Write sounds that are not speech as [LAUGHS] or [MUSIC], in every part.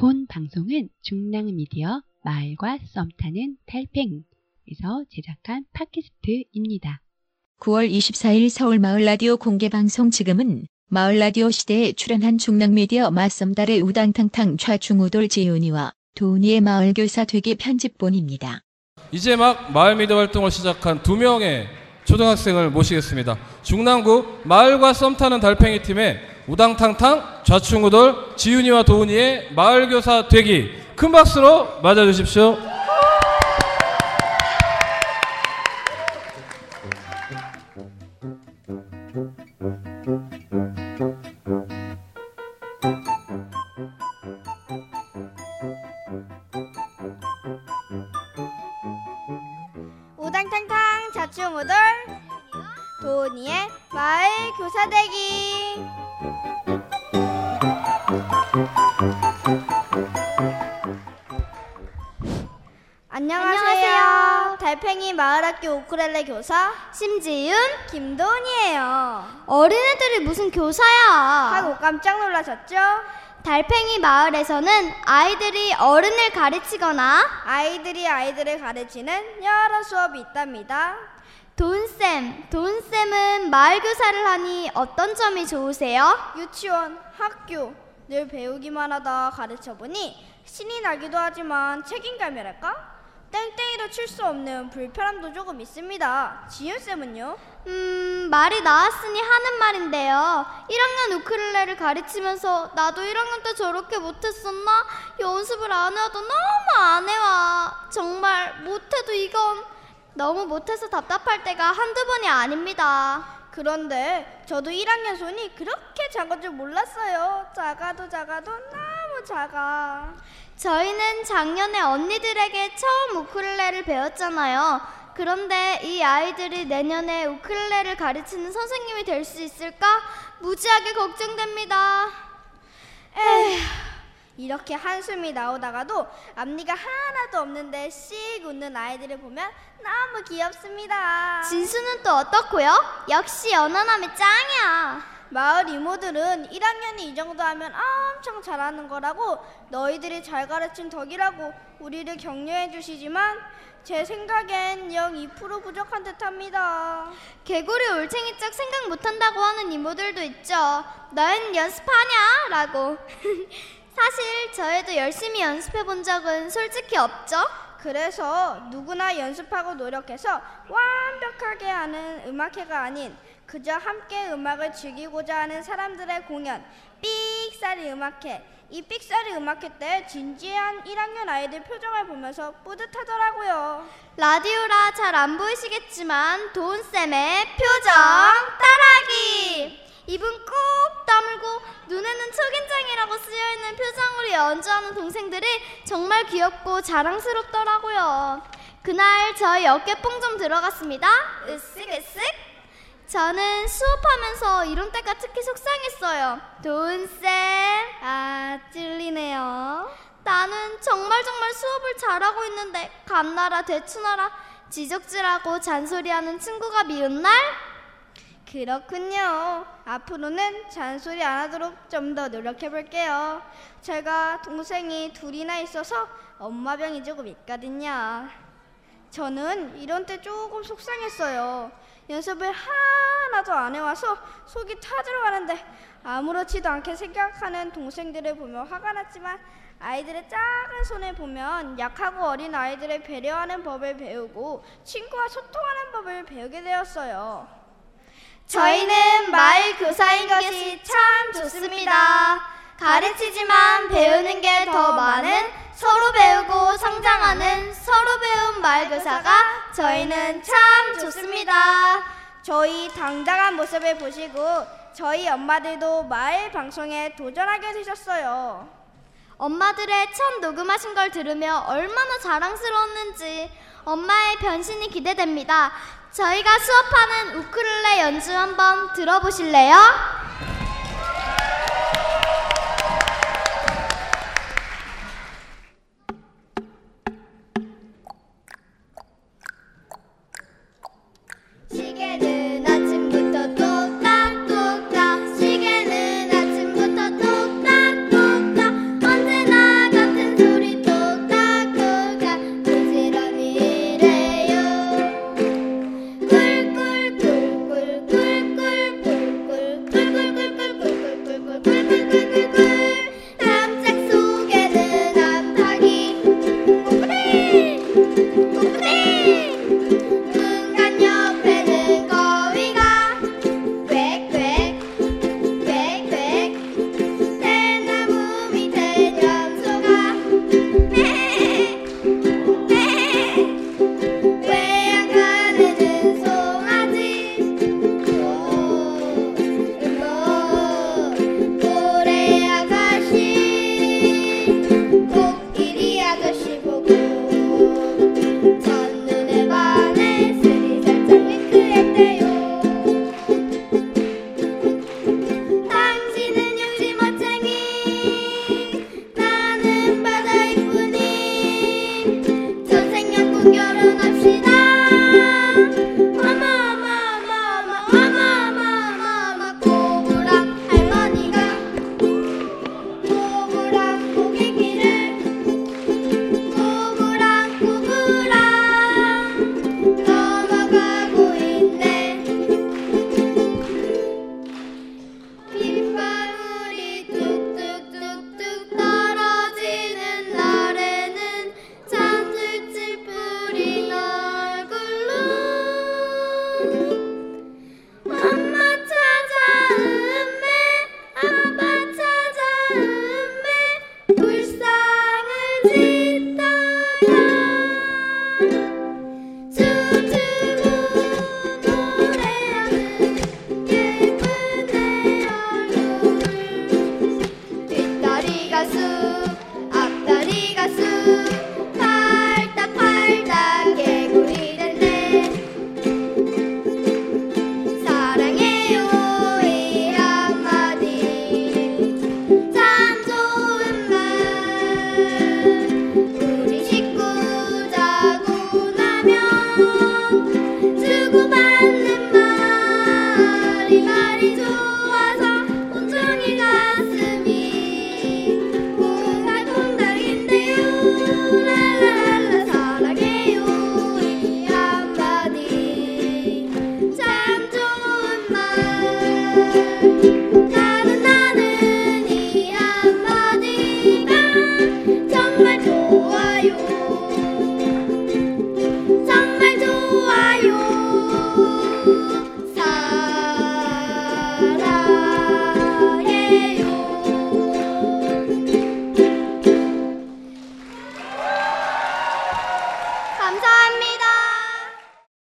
본 방송은 중랑미디어 마을과 썸타는 달팽이에서 제작한 팟캐스트입니다. 9월 24일 서울 마을 라디오 공개 방송 지금은 마을 라디오 시대에 출연한 중랑미디어 맞썸달의 우당탕탕 좌충우돌 지훈이와 도훈이의 마을 교사 되기 편집본입니다. 이제 막 마을 미디어 활동을 시작한 두 명의 초등학생을 모시겠습니다. 중랑구 마을과 썸 타는 달팽이 팀의 우당탕탕 좌충우돌 지훈이와 도훈이의 마을교사 되기 큰 박수로 맞아주십시오. 우당탕탕 자충우돌 도니의 마을 교사되기 안녕하세요. 달팽이 마을학교 우크렐레 교사 심지윤, 김도은이에요. 어린애들이 무슨 교사야? 하고 깜짝 놀라셨죠? 달팽이 마을에서는 아이들이 어른을 가르치거나 아이들이 아이들을 가르치는 여러 수업이 있답니다. 돈쌤, 돈쌤은 마을 교사를 하니 어떤 점이 좋으세요? 유치원, 학교 늘 배우기만 하다 가르쳐 보니 신이 나기도 하지만 책임감이랄까? 땡땡이도 칠수 없는 불편함도 조금 있습니다. 지윤 쌤은요? 음, 말이 나왔으니 하는 말인데요. 1학년 우크렐레를 가르치면서 나도 1학년 때 저렇게 못했었나? 연습을 안 해도 너무 안 해와. 정말 못해도 이건 너무 못해서 답답할 때가 한두 번이 아닙니다. 그런데 저도 1학년 손이 그렇게 작은 줄 몰랐어요. 작아도 작아도 너무 작아. 저희는 작년에 언니들에게 처음 우쿨렐레를 배웠잖아요. 그런데 이 아이들이 내년에 우쿨렐레를 가르치는 선생님이 될 수 있을까? 무지하게 걱정됩니다. 에휴, 이렇게 한숨이 나오다가도 앞니가 하나도 없는데 씩 웃는 아이들을 보면 너무 귀엽습니다. 진수는 또 어떻고요? 역시 연하남이 짱이야. 마을 이모들은 1학년이 이 정도 하면 엄청 잘하는 거라고 너희들이 잘 가르친 덕이라고 우리를 격려해 주시지만 제 생각엔 영 2% 부족한 듯합니다. 개구리 올챙이 짝 생각 못한다고 하는 이모들도 있죠. 넌 연습하냐? 라고. [LAUGHS] 사실 저희도 열심히 연습해 본 적은 솔직히 없죠. 그래서 누구나 연습하고 노력해서 완벽하게 하는 음악회가 아닌 그저 함께 음악을 즐기고자 하는 사람들의 공연 삑사리 음악회. 이 삑사리 음악회 때 진지한 1학년 아이들 표정을 보면서 뿌듯하더라고요. 라디오라 잘 안 보이시겠지만 도훈쌤의 표정 따라하기! 꾹 다물고 눈에는 초긴장이라고 쓰여있는 표정으로 연주하는 동생들이 정말 귀엽고 자랑스럽더라고요 그날 저희 어깨뽕 좀 들어갔습니다 으쓱으쓱 저는 수업하면서 이런 때가 특히 속상했어요. 도은쌤. 아 찔리네요 나는 정말 정말 수업을 잘하고 있는데 감나라 대추나라 지적질하고 잔소리하는 친구가 미운 날? 그렇군요. 앞으로는 잔소리 안 하도록 좀 더 노력해 볼게요. 제가 동생이 둘이나 있어서 엄마 병이 조금 있거든요. 저는 이런 때 조금 속상했어요. 연습을 하나도 안 해와서 속이 타들어 가는데 아무렇지도 않게 생각하는 동생들을 보며 화가 났지만 아이들의 작은 손을 보면 약하고 어린 아이들을 배려하는 법을 배우고 친구와 소통하는 법을 배우게 되었어요. 저희는 마을 교사인 것이 참 좋습니다. 가르치지만 배우는 게 더 많은 서로 배우고 성장하는 서로 배운 마을 교사가 저희는 참 좋습니다. 저희 당당한 모습을 보시고 저희 엄마들도 마을 방송에 도전하게 되셨어요. 엄마들의 첫 녹음하신 걸 들으며 얼마나 자랑스러웠는지 엄마의 변신이 기대됩니다. 저희가 수업하는 우쿨렐레 연주 한번 들어보실래요?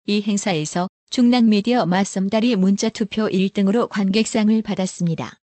이 행사에서 중랑미디어 맞섬다리 문자투표 1등으로 관객상을 받았습니다.